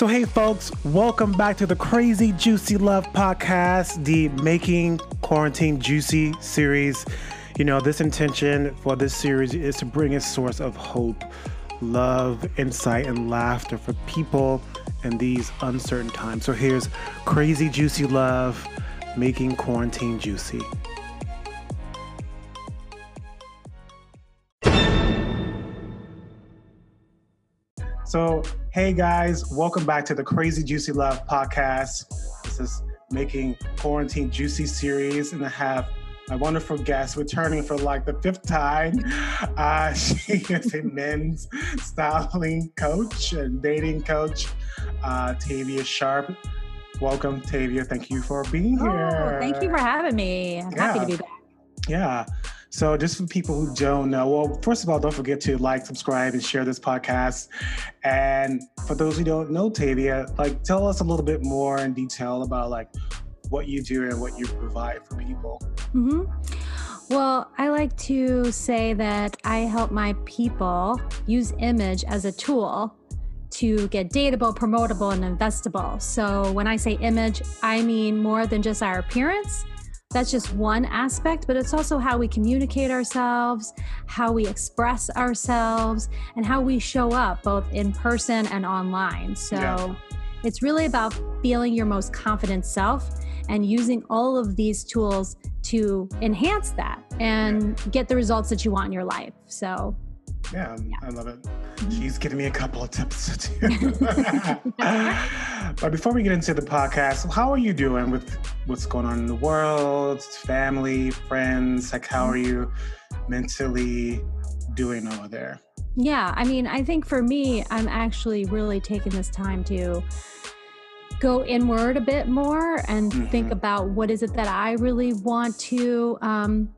So, hey, folks, welcome back to the Crazy Juicy Love podcast, the Making Quarantine Juicy series. You know, this intention for this series is to bring a source of hope, love, insight, and laughter for people in these uncertain times. So, here's Crazy Juicy Love, Making Quarantine Juicy. So, hey guys, welcome back to the Crazy Juicy Love podcast. This is making quarantine juicy series, and I have my wonderful guest returning for like the fifth time. Uh, she is a men's styling coach and dating coach, uh, Tavia Sharp. Welcome, Tavia. Thank you for being here. Oh, thank you for having me. I'm yeah. happy to be back. Yeah. So, just for people who don't know, well, first of all, don't forget to like, subscribe, and share this podcast. And for those who don't know Tavia, like, tell us a little bit more in detail about like what you do and what you provide for people. Mm-hmm. Well, I like to say that I help my people use image as a tool to get dateable, promotable, and investable. So when I say image, I mean more than just our appearance that's just one aspect, but it's also how we communicate ourselves, how we express ourselves, and how we show up both in person and online. So yeah. it's really about feeling your most confident self and using all of these tools to enhance that and get the results that you want in your life. So yeah, yeah, I love it. Mm-hmm. She's giving me a couple of tips to do. but before we get into the podcast, how are you doing with what's going on in the world, family, friends? Like, how are you mentally doing over there? Yeah, I mean, I think for me, I'm actually really taking this time to go inward a bit more and mm-hmm. think about what is it that I really want to um,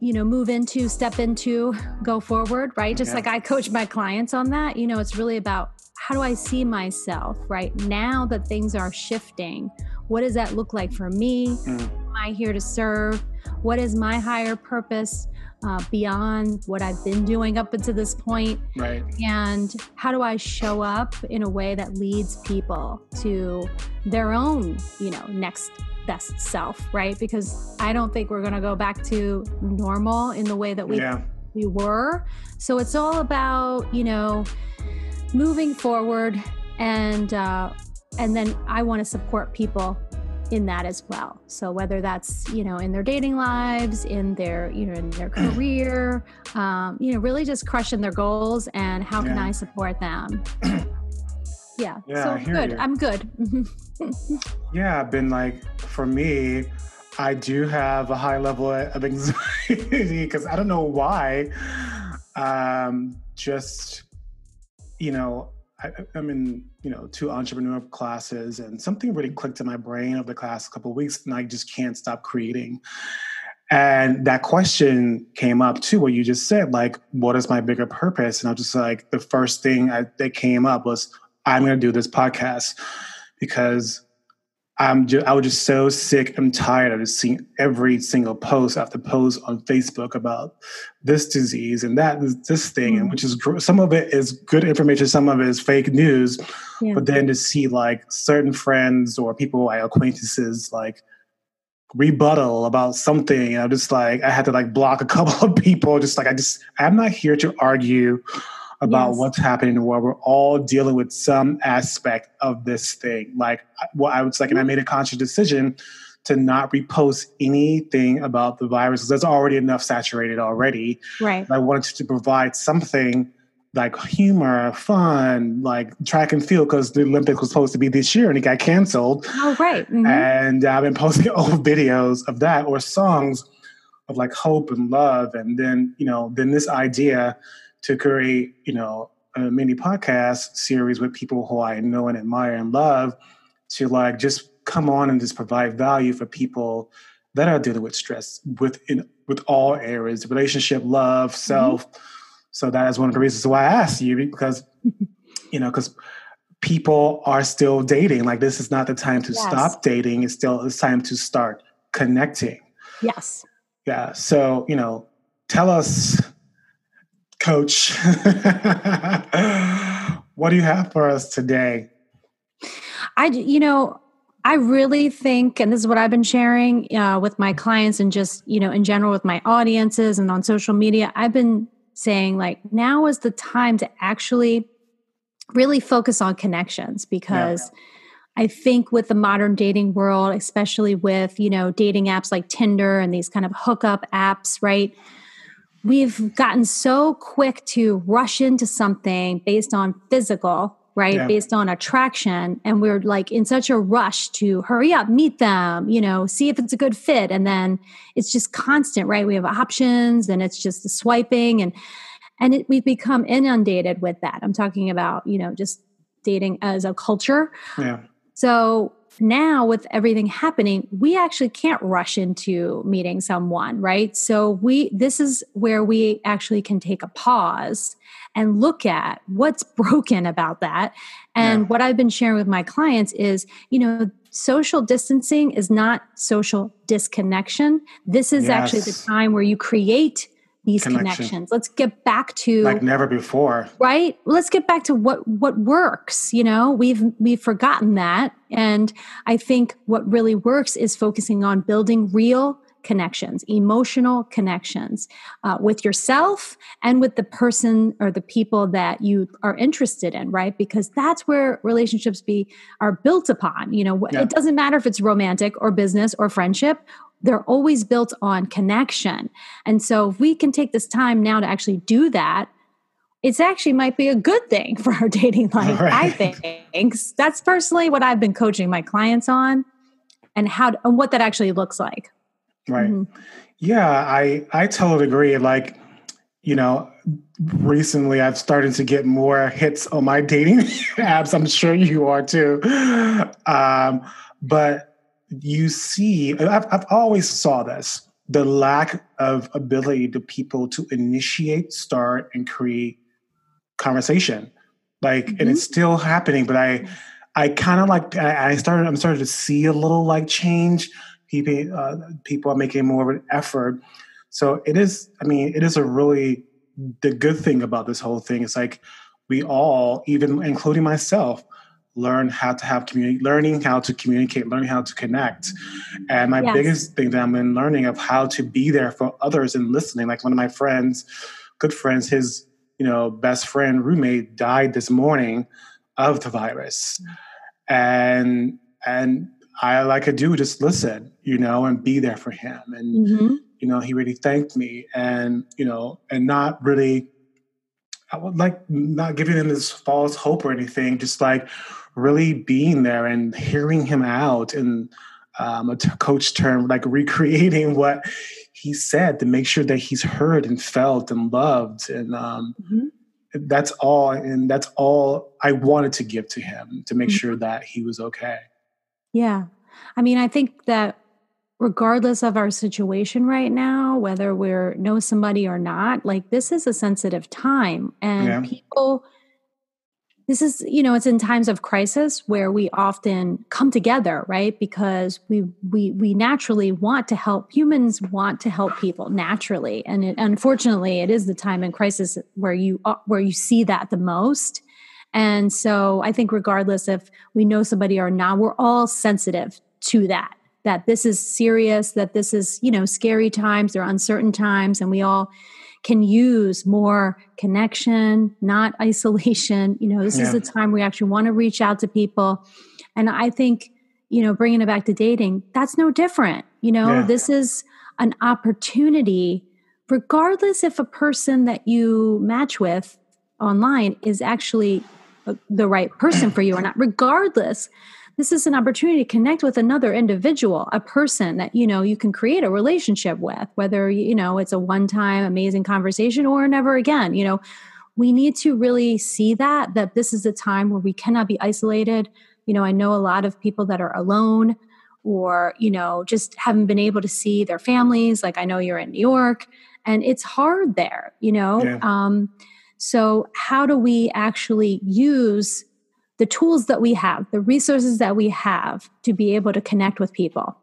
you know move into step into go forward right? Just yeah. like i coach my clients on that you know it's really about how do i see myself right? Now that things are shifting what does that look like for me? Mm. am i here to serve? What is my higher purpose uh, beyond what i've been doing up until this point? Right. And how do i show up in a way that leads people to their own you know next best self, right? Because I don't think we're going to go back to normal in the way that we yeah. we were. So it's all about, you know, moving forward and uh and then I want to support people in that as well. So whether that's you know in their dating lives, in their you know in their career, um, you know really just crushing their goals and how yeah. can I support them? yeah, yeah so good. You. I'm good. yeah, I've been like, for me, I do have a high level of anxiety because I don't know why. Um, just, you know, I, am in, you know, two entrepreneur classes and something really clicked in my brain over the last couple of weeks and I just can't stop creating. And that question came up too, what you just said, like, what is my bigger purpose? And I was just like, the first thing I, that came up was, I'm going to do this podcast because I'm just, I was just so sick and tired of just seeing every single post after post on Facebook about this disease and that this thing, mm-hmm. and which is some of it is good information, some of it is fake news. Yeah. But then to see like certain friends or people, like acquaintances, like rebuttal about something, and I'm just like I had to like block a couple of people. Just like I just I'm not here to argue about yes. what's happening in the world. We're all dealing with some aspect of this thing. Like what I was like, and I made a conscious decision to not repost anything about the virus because there's already enough saturated already. Right. I wanted to provide something like humor, fun, like track and field because the Olympics was supposed to be this year and it got canceled. Oh, right. Mm-hmm. And I've been posting old videos of that or songs of like hope and love. And then, you know, then this idea to create, you know, a mini podcast series with people who I know and admire and love to like just come on and just provide value for people that are dealing with stress within with all areas, relationship, love, mm-hmm. self. Mm-hmm. So that is one of the reasons why I asked you because you know, because people are still dating. Like this is not the time to yes. stop dating. It's still it's time to start connecting. Yes. Yeah. So, you know, tell us coach. what do you have for us today? I, you know, I really think, and this is what I've been sharing uh, with my clients and just, you know, in general with my audiences and on social media, I've been saying like now is the time to actually really focus on connections because yeah. I think with the modern dating world, especially with, you know, dating apps like Tinder and these kind of hookup apps, right? We've gotten so quick to rush into something based on physical right? Yeah. based on attraction. And we're like in such a rush to hurry up meet them you know see if it's a good fit. And then it's just constant right? We have options and it's just the swiping and and it, we've become inundated with that. I'm talking about you know just dating as a culture. Yeah. So now with everything happening we actually can't rush into meeting someone right so we this is where we actually can take a pause and look at what's broken about that and yeah. what i've been sharing with my clients is you know social distancing is not social disconnection this is yes. actually the time where you create these Connection. connections. Let's get back to like never before. Right? Let's get back to what what works you know? We've we've forgotten that. And i think what really works is focusing on building real connections emotional connections uh, with yourself and with the person or the people that you are interested in right? Because that's where relationships be are built upon you know? Yeah. it doesn't matter if it's romantic or business or friendship they're always built on connection. And so if we can take this time now to actually do that, it's actually might be a good thing for our dating life, right. I think. That's personally what I've been coaching my clients on and how and what that actually looks like. Right. Mm-hmm. Yeah, I I totally agree. Like, you know, recently I've started to get more hits on my dating apps. I'm sure you are too. Um, but you see, I've, I've always saw this the lack of ability to people to initiate, start, and create conversation. Like, mm-hmm. and it's mm-hmm. still happening, but I, I kind of like, I, I, started, I'm starting to see a little like change. People, uh, people are making more of an effort. So it is, I mean, it is a really, the good thing about this whole thing is like, we all, even including myself, learn how to have community, learning how to communicate, learning how to connect. And my yes. biggest thing that I've been learning of how to be there for others and listening. Like one of my friends, good friends, his you know best friend roommate died this morning of the virus, and and I like to do just listen, you know, and be there for him. And mm-hmm. you know, he really thanked me, and you know, and not really. I would like not giving him this false hope or anything, just like really being there and hearing him out and um, a t- coach term like recreating what he said to make sure that he's heard and felt and loved and um, mm-hmm. that's all and that's all i wanted to give to him to make mm-hmm. sure that he was okay yeah i mean i think that regardless of our situation right now whether we're know somebody or not like this is a sensitive time and yeah. people this is you know it's in times of crisis where we often come together right? Because we we we naturally want to help humans want to help people naturally. And it, unfortunately it is the time in crisis where you uh, where you see that the most. And so i think regardless if we know somebody or not we're all sensitive to that that this is serious that this is you know scary times or uncertain times and we all can use more connection, not isolation. You know, this yeah. is a time we actually want to reach out to people. And I think, you know, bringing it back to dating, that's no different. You know, yeah. this is an opportunity, regardless if a person that you match with online is actually uh, the right person for you or not, regardless this is an opportunity to connect with another individual a person that you know you can create a relationship with whether you know it's a one time amazing conversation or never again you know. We need to really see that that this is a time where we cannot be isolated. You know i know a lot of people that are alone or you know just haven't been able to see their families like i know you're in new york and it's hard there you know? Yeah. um, so how do we actually use the tools that we have, the resources that we have to be able to connect with people.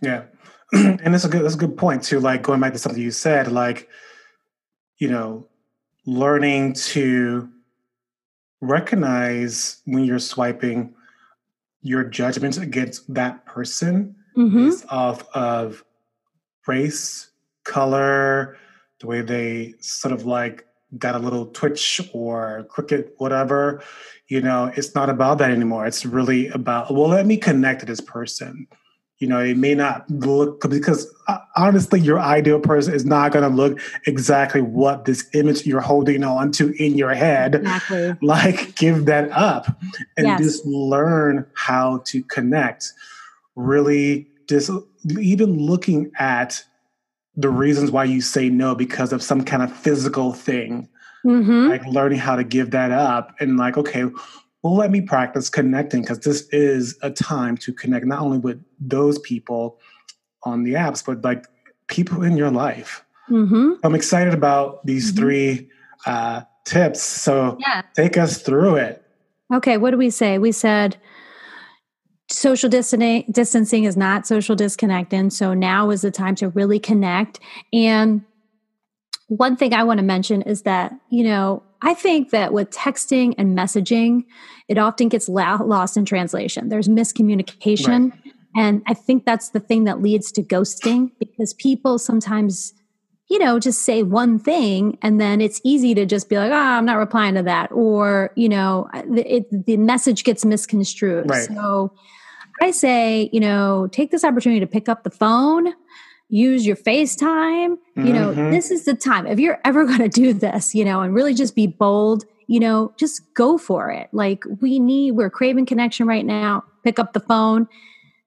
Yeah. and that's a good that's a good point too. Like going back to something you said, like, you know, learning to recognize when you're swiping your judgment against that person hmm based off of race, color, the way they sort of like got a little twitch or crooked, whatever. You know, it's not about that anymore. It's really about, well, let me connect to this person. You know, it may not look because uh, honestly, your ideal person is not going to look exactly what this image you're holding on to in your head. Exactly. Like, give that up and Yes. just learn how to connect. Really, just even looking at the reasons why you say no because of some kind of physical thing, hmm like learning how to give that up and, like, okay, well, let me practice connecting because this is a time to connect not only with those people on the apps, but like people in your life. hmm I'm excited about these Mhm. three uh, tips. So Yeah. take us through it. Okay. What do we say? We said social distancing, is not social disconnecting. So now is the time to really connect. And one thing I want to mention is that, you know, I think that with texting and messaging, it often gets lost in translation. There's miscommunication. And I think that's the thing that leads to ghosting because people sometimes, you know, just say one thing and then it's easy to just be like, oh, I'm not replying to that. Or, you know, it, the message gets misconstrued. Right. So I say, you know, take this opportunity to pick up the phone, use your FaceTime. You know, Mhm. this is the time. If you're ever going to do this, you know, and really just be bold, you know, just go for it. Like we need, we're craving connection right now. Pick up the phone.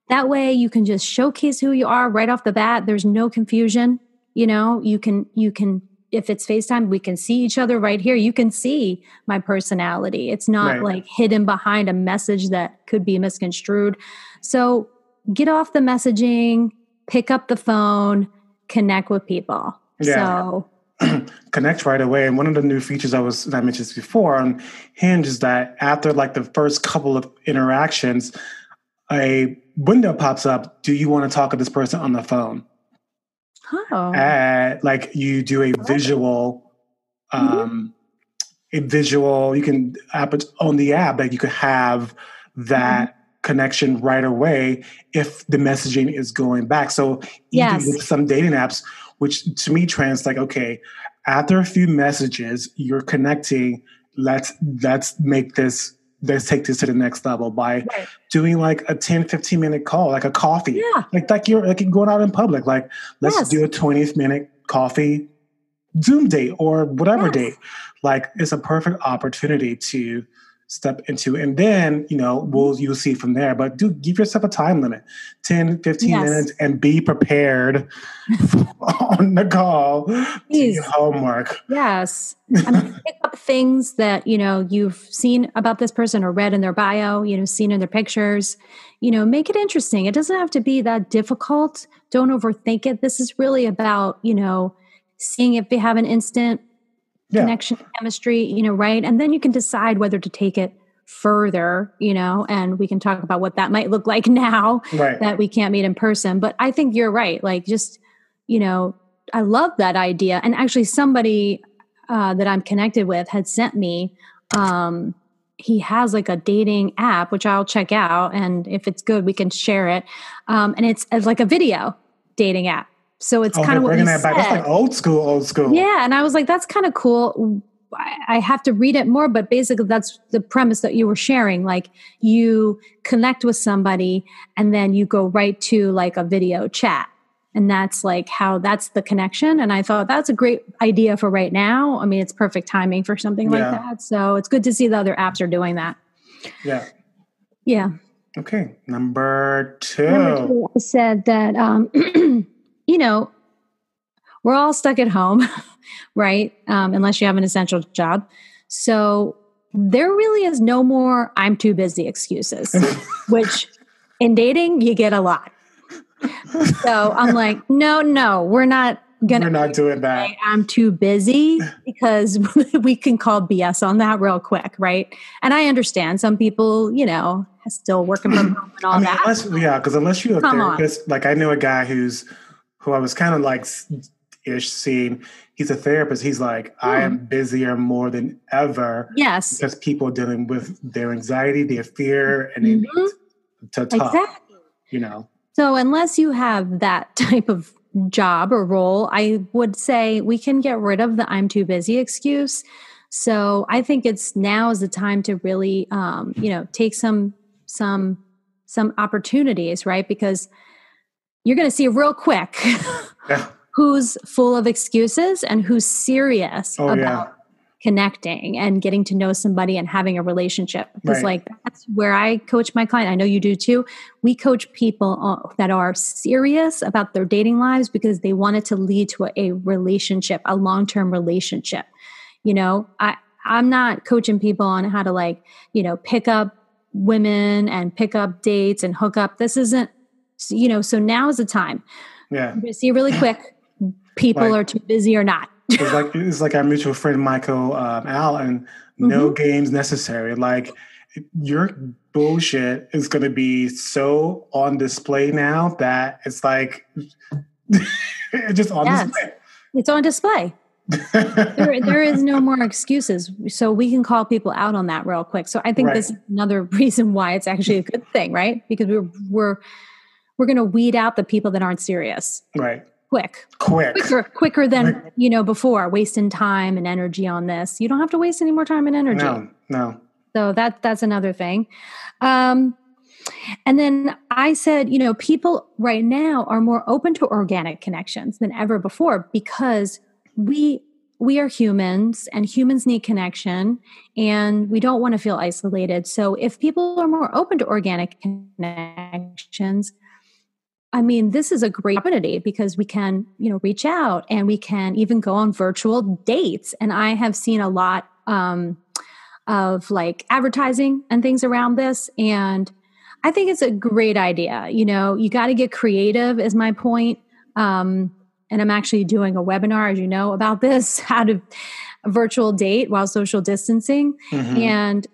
That way you can just showcase who you are right off the bat. There's no confusion. You know, you can, you can, if it's FaceTime, we can see each other right here. You can see my personality. It's not Right. like hidden behind a message that could be misconstrued. So get off the messaging, pick up the phone, connect with people. Yeah. So, Connect right away. And one of the new features I was that I mentioned this before on Hinge is that after like the first couple of interactions, a window pops up. Do you want to talk to this person on the phone? Oh, Uh, like you do a visual, Mm-hmm. um, a visual. You can app it on the app that you could have that Mm-hmm. connection right away if the messaging is going back. So even Yes. with some dating apps, which to me trans like okay, after a few messages, you're connecting. Let's let's make this. Let's take this to the next level by Right. doing like a 10, 15 minute call, like a coffee yeah, like like you're like going out in public like let's Yes. do a 20 minute coffee zoom date or whatever Yes. date like it's a perfect opportunity to step into and then you know we'll you'll see from there but do give yourself a time limit 10 15 Yes. minutes and be prepared on the call to Please. your homework yes. I mean, pick up things that you know you've seen about this person or read in their bio. You know, seen in their pictures. You know, make it interesting. It doesn't have to be that difficult. Don't overthink it. This is really about you know seeing if they have an instant yeah. connection chemistry you know right? And then you can decide whether to take it further you know and we can talk about what that might look like now right. that we can't meet in person. But i think you're right. Like just you know i love that idea. And actually somebody uh, that i'm connected with had sent me um, he has like a dating app which i'll check out. And if it's good we can share it. Um, and it's, it's like a video dating app so it's oh, kind of what bringing that back that's like old school old school Yeah, and I was like, that's kind of cool. I have to read it more, but basically, that's the premise that you were sharing. Like, you connect with somebody, and then you go right to like a video chat, and that's like how that's the connection. And I thought that's a great idea for right now. I mean, it's perfect timing for something like that. So it's good to see the other apps are doing that. yeah Yeah. okay number two Number two, I said that, um, you know, we're all stuck at home, right? Um, unless you have an essential job. So there really is no more I'm too busy excuses, which in dating, you get a lot. So I'm like, no, no, we're not gonna we're not doing that I'm too busy because we can call BS on that real quick, right? And I understand some people, you know, still working from home and all I mean, that. unless yeah, because unless you're a Come on. therapist, like I know a guy who's who I was kind of like ish seeing. He's a therapist. He's like, I Hmm. am busier more than ever yes. because people are dealing with their anxiety, their fear, and they need Mhm. to talk. Exactly. You know. So unless you have that type of job or role, I would say we can get rid of the I'm too busy excuse. So I think it's now is the time to really, um, you know, take some some some opportunities, right? Because you're going to see real quick Yeah. who's full of excuses and who's serious Oh, about yeah. connecting and getting to know somebody and having a relationship because Right. like that's where i coach my client i know you do too we coach people that are serious about their dating lives because they want it to lead to a, a relationship a long-term relationship you know i i'm not coaching people on how to like you know pick up women and pick up dates and hook up this isn't you know so now is the time Yeah. see really quick people Like- are too busy or not It's like it's like our mutual friend Michael um, Allen. No games necessary. Like your bullshit is going to be so on display now that it's like it's just on Yes. it's on display there, there is no more excuses. So we can call people out on that real quick. So I think this is another reason why it's actually a good thing, right? Because we're we're we're going to weed out the people that aren't serious. Right. quick, Quick. quicker, quicker than Quick. you know before, wasting time and energy on this. You don't have to waste any more time and energy. No. No. So that that's another thing. Um, and then I said, you know, people right now are more open to organic connections than ever before because we we are humans and humans need connection and we don't want to feel isolated. So if people are more open to organic connections, I mean, this is a great opportunity because we can, you know, reach out and we can even go on virtual dates. And I have seen a lot um, of like advertising and things around this. And I think it's a great idea. You know, you got to get creative, is my point. Um, and I'm actually doing a webinar, as you know, about this how to virtual date while social distancing. Mhm. And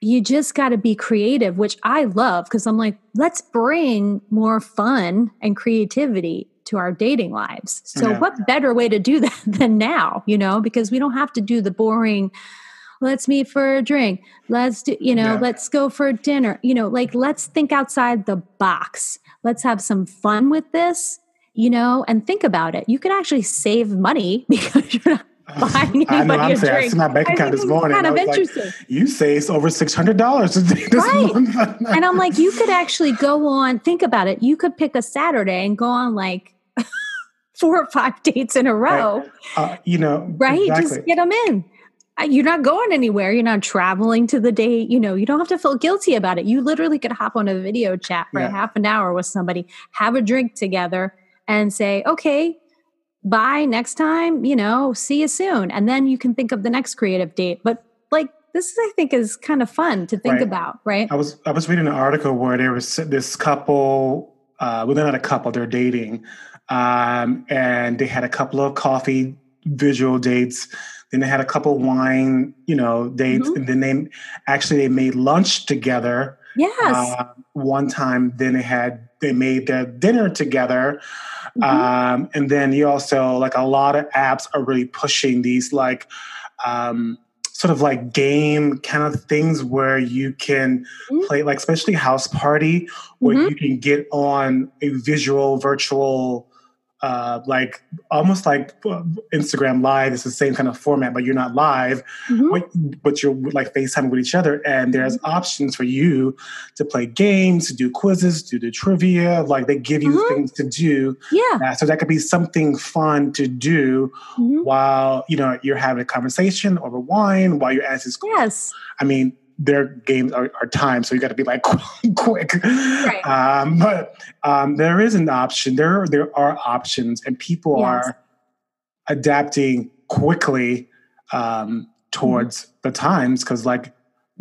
you just got to be creative, which I love because I'm like, let's bring more fun and creativity to our dating lives. So, Yeah. what better way to do that than now, you know, because we don't have to do the boring, let's meet for a drink, let's do, you know, Yeah. let's go for dinner, you know, like let's think outside the box. Let's have some fun with this, you know, and think about it. You could actually save money because you're not buying I know. anybody I'm a saying I drink. see my bank account this morning. Kind I of was like, interesting. you saved over six hundred dollars this Right. month. and I'm like, you could actually go on, think about it. You could pick a Saturday and go on like four or five dates in a row, uh, you know, right? Exactly. Just get them in. You're not going anywhere. You're not traveling to the date. You know, you don't have to feel guilty about it. You literally could hop on a video chat for a Yeah. half an hour with somebody, have a drink together, and say, okay, bye next time, you know, see you soon. And then you can think of the next creative date. But like, this I think is kind of fun to think Right. about, right? I was I was reading an article where there was this couple. Uh, well, they're not a couple; they're dating, um, and they had a couple of coffee visual dates. Then they had a couple wine, you know, dates, Mhm. and then they actually they made lunch together. Yes. Uh, one time, then they had they made their dinner together, Mhm. um, and then you also like a lot of apps are really pushing these like um, sort of like game kind of things where you can Mhm. play like especially Houseparty where Mhm. you can get on a visual virtual uh, like almost like uh, Instagram Live. It's the same kind of format, but you're not live, Mhm. but, but you're like FaceTime with each other. And there's Mm-hmm. options for you to play games, to do quizzes, to do trivia. Like they give you Mhm. things to do. Yeah. Uh, so that could be something fun to do Mhm. while you know you're having a conversation over wine while you're asking. Yes. I mean, their games are, are timed, so you got to be like quick. Right. Um, but um, there is an option. There there are options, and people Yes. are adapting quickly um, towards Mm-hmm. the times because like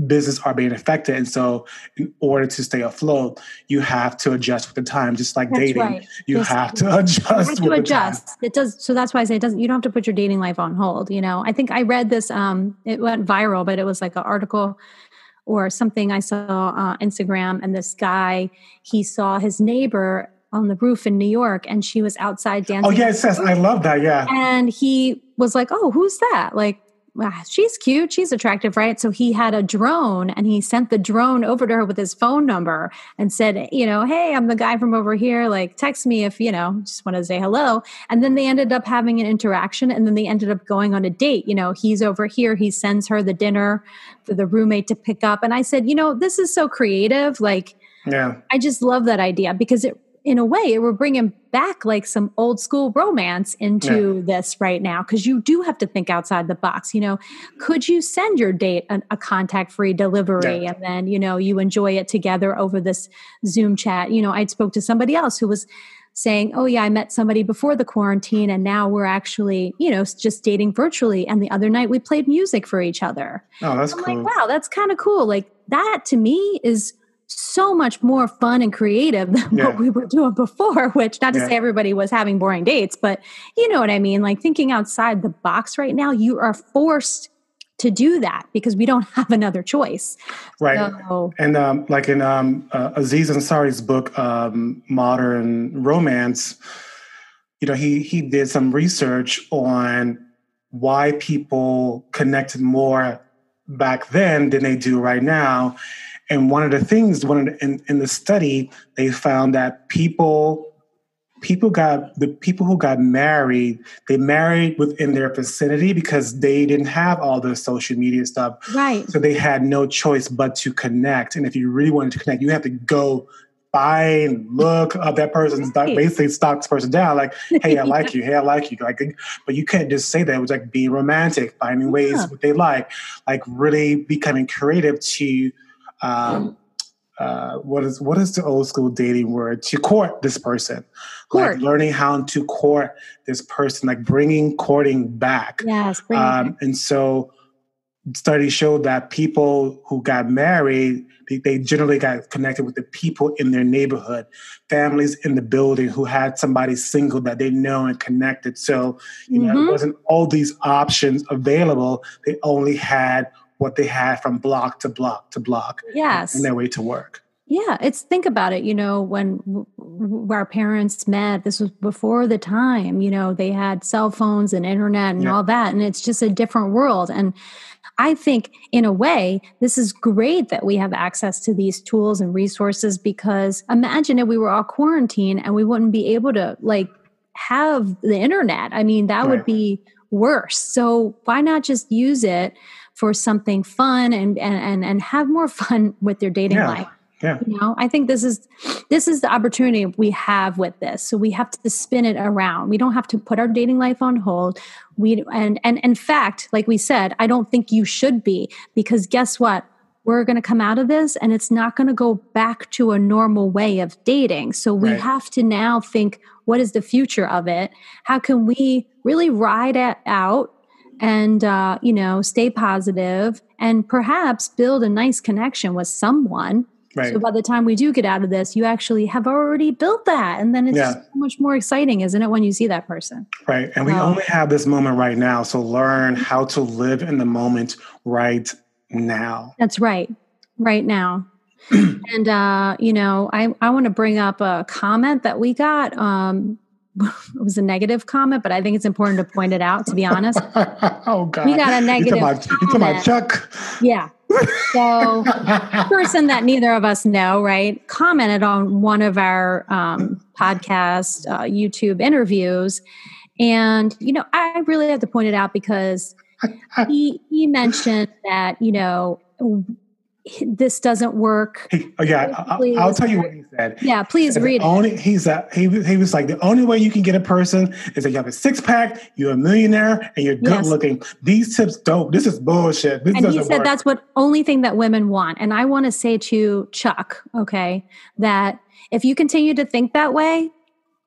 business are being affected and so in order to stay afloat you have to adjust with the time just like That's dating right. you have to adjust have with to adjust. It does. So that's why I say it doesn't. You don't have to put your dating life on hold. You know, I think I read this. Um, it went viral, but it was like an article or something I saw on Instagram, and this guy he saw his neighbor on the roof in New York, and she was outside oh, dancing. oh yes yes i love that yeah and he was like, "Oh, who's that?" Like ah, she's cute, she's attractive, right? So he had a drone and he sent the drone over to her with his phone number and said, you know, hey, I'm the guy from over here. Like, text me if, you know, just want to say hello. And then they ended up having an interaction and then they ended up going on a date. You know, he's over here, he sends her the dinner for the roommate to pick up. And I said, you know, this is so creative. Like, yeah. I just love that idea because it in a way it will bring him back like some old school romance into yeah. this right now because you do have to think outside the box you know? Could you send your date a, a contact free delivery yeah. and then you know you enjoy it together over this zoom chat? You know i spoke to somebody else who was saying oh yeah i met somebody before the quarantine and now we're actually you know just dating virtually and the other night we played music for each other. Oh that's I'm cool. Like wow that's kind of cool. Like that to me is so much more fun and creative than yeah. what we were doing before, which not to yeah. say everybody was having boring dates, but you know what I mean? Like thinking outside the box right now, you are forced to do that because we don't have another choice. Right. So, and um, like in um, uh, Aziz Ansari's book, um, Modern Romance, you know, he, he did some research on why people connected more back then than they do right now and one of the things, one of the, in, in the study, they found that people people got the people who got married they married within their vicinity because they didn't have all the social media stuff. Right. So they had no choice but to connect. And if you really wanted to connect you have to go find look up that person's right. basically stalk this person down like hey i like you. Hey i like you. Like but you can't just say that. It was like being romantic finding ways yeah. what they like like really becoming creative to um, uh, what is what is the old school dating word to court this person court. like learning how to court this person like bringing courting back yes um, and so studies showed that people who got married they, they, generally got connected with the people in their neighborhood families in the building who had somebody single that they know and connected so you mm-hmm. know it mm-hmm. wasn't all these options available they only had what they had from block to block to block yes in their way to work yeah it's think about it you know when our parents met this was before the time you know they had cell phones and internet and yeah. all that and it's just a different world and I think, in a way, this is great that we have access to these tools and resources because imagine if we were all quarantined and we wouldn't be able to like have the internet. I mean, that right. would be worse. So, why not just use it for something fun and and and have more fun with their dating yeah. life. Yeah. You know, I think this is this is the opportunity we have with this. So we have to spin it around. We don't have to put our dating life on hold. We and and in fact, like we said, I don't think you should be because guess what? We're going to come out of this and it's not going to go back to a normal way of dating. So we right. have to now think what is the future of it? How can we really ride it out and uh, you know stay positive and perhaps build a nice connection with someone. Right. so by the time we do get out of this you actually have already built that and then it's yeah. so much more exciting isn't it when you see that person? Right and we only have this moment right now so learn how to live in the moment right now. That's right right now. And uh, you know i, I want to bring up a comment that we got um, it was a negative comment, but I think it's important to point it out. To be honest, oh god, we got a negative. You talking about Chuck? Yeah. So, person that neither of us know, right, commented on one of our um, podcast, uh, YouTube interviews, and you know, I really have to point it out because he he mentioned that you know this doesn't work. He, oh yeah, I, will tell you what he said. Yeah, please he read only, it. He's a, he, he was like the only way you can get a person is that you have a six pack, you're a millionaire, and you're good yes. looking. These tips don't. This is bullshit. This and he said work. that's what only thing that women want. And I want to say to Chuck, okay, that if you continue to think that way,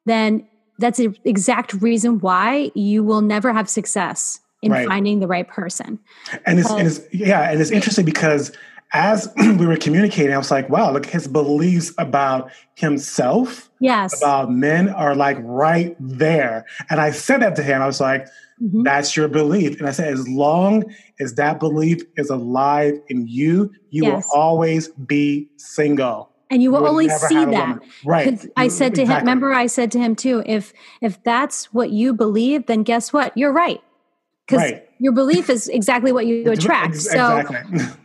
then that's the exact reason why you will never have success in right. finding the right person. And it's, and it's yeah, and it's interesting because as we were communicating, I was like, wow, look, his beliefs about himself, yes, about men are like right there. And I said that to him. I was like, mm-hmm. that's your belief. And I said, as long as that belief is alive in you, you yes. will always be single. And you will only see that. Right. I said to exactly. him, remember I said to him too, if if that's what you believe, then guess what? You're right. Because right your belief is exactly what you attract. So,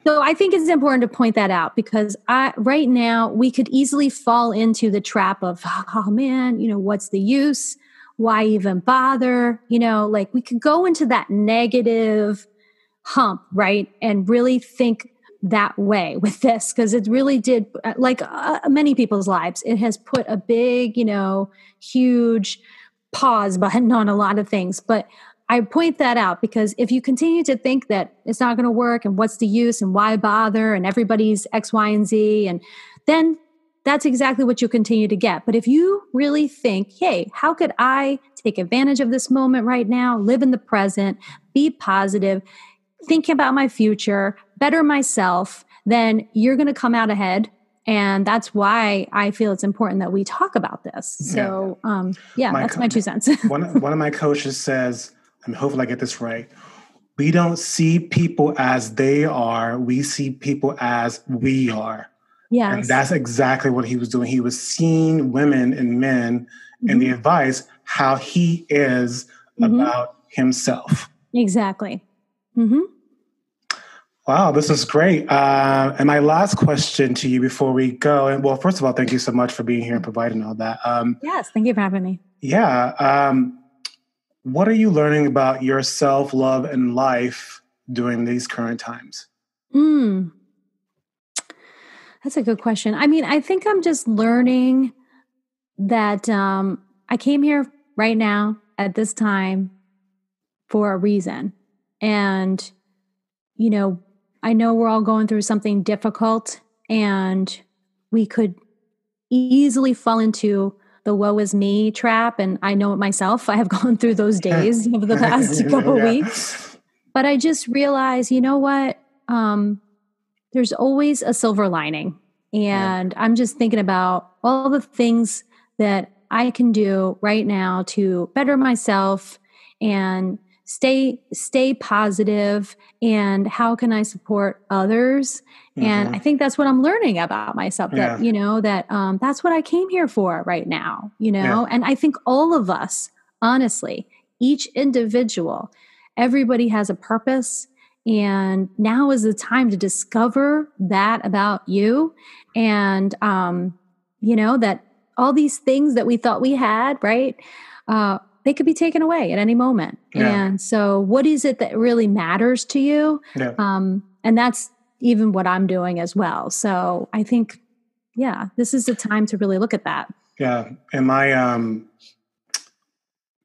so I think it's important to point that out because I, right now we could easily fall into the trap of, oh man, you know, what's the use? Why even bother? You know, like we could go into that negative hump, right? And really think that way with this because it really did, like uh, many people's lives, it has put a big, you know, huge pause button on a lot of things. But I point that out because if you continue to think that it's not going to work and what's the use and why bother and everybody's X, Y, and Z, and then that's exactly what you continue to get. But if you really think, hey, how could I take advantage of this moment right now, live in the present, be positive, think about my future, better myself, then you're going to come out ahead and that's why I feel it's important that we talk about this. So, yeah, um, yeah my that's co- my two cents. one, one of my coaches says, and hopefully I get this right. We don't see people as they are. We see people as we are. Yeah. And that's exactly what he was doing. He was seeing women and men mm-hmm. and the advice how he is mm-hmm. about himself. Exactly. Mm-hmm. Wow, this is great. Uh, and my last question to you before we go, and well, first of all, thank you so much for being here and providing all that. Um, yes, thank you for having me. Yeah. Um, what are you learning about your self love and life during these current times? Hmm. That's a good question. I mean, I think I'm just learning that um, I came here right now at this time for a reason. And, you know, I know we're all going through something difficult and we could easily fall into the woe is me trap. And I know it myself. I have gone through those days over the past couple yeah. weeks. But I just realized, you know what? Um, there's always a silver lining. And yeah. I'm just thinking about all the things that I can do right now to better myself and stay stay positive and how can i support others mm-hmm. and i think that's what i'm learning about myself yeah. that you know that um, that's what i came here for right now you know yeah. and i think all of us honestly each individual everybody has a purpose and now is the time to discover that about you and um, you know that all these things that we thought we had right uh, they could be taken away at any moment. Yeah. And so, what is it that really matters to you? Yeah. Um, and that's even what I'm doing as well. So, I think, yeah, this is the time to really look at that. Yeah. And my, um,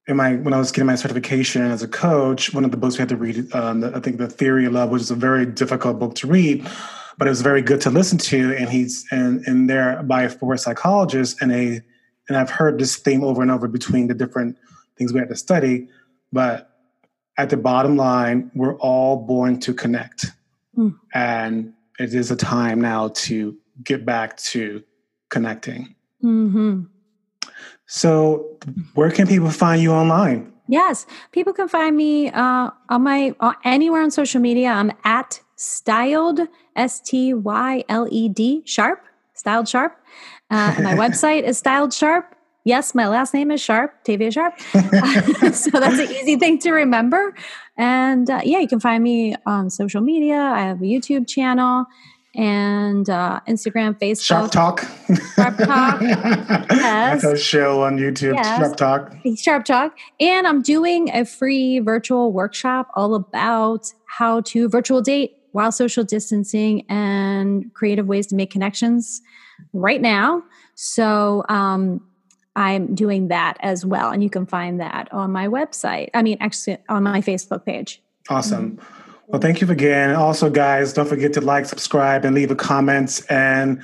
in my when I was getting my certification as a coach, one of the books we had to read, um, the, I think, the Theory of Love, which is a very difficult book to read, but it was very good to listen to. And he's and and there by four psychologists, and a and I've heard this theme over and over between the different things we have to study. But at the bottom line, we're all born to connect. Mm. And it is a time now to get back to connecting. Mm-hmm. So, where can people find you online? Yes, people can find me uh, on my uh, anywhere on social media. I'm at styled S T Y L E D sharp styled sharp. Uh, my website is styled sharp yes, my last name is Sharp, Tavia Sharp. so that's an easy thing to remember. And uh, yeah, you can find me on social media. I have a YouTube channel and uh, Instagram, Facebook. Sharp Talk. Sharp Talk. yes. That's a show on YouTube. Yes. Sharp Talk. Sharp Talk. And I'm doing a free virtual workshop all about how to virtual date while social distancing and creative ways to make connections right now. So um, I'm doing that as well. And you can find that on my website. I mean, actually, on my Facebook page. Awesome. Mm-hmm. Well, thank you again. Also, guys, don't forget to like, subscribe, and leave a comment. And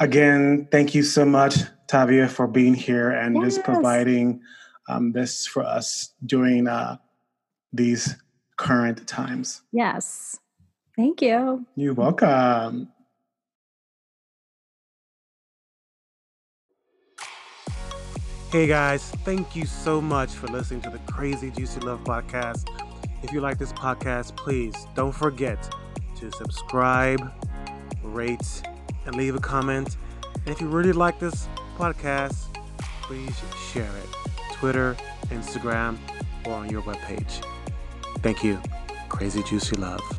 again, thank you so much, Tavia, for being here and yes. just providing um, this for us during uh, these current times. Yes. Thank you. You're welcome. Hey guys, thank you so much for listening to the Crazy Juicy Love podcast. If you like this podcast, please don't forget to subscribe, rate, and leave a comment. And if you really like this podcast, please share it. Twitter, Instagram, or on your webpage. Thank you. Crazy Juicy Love.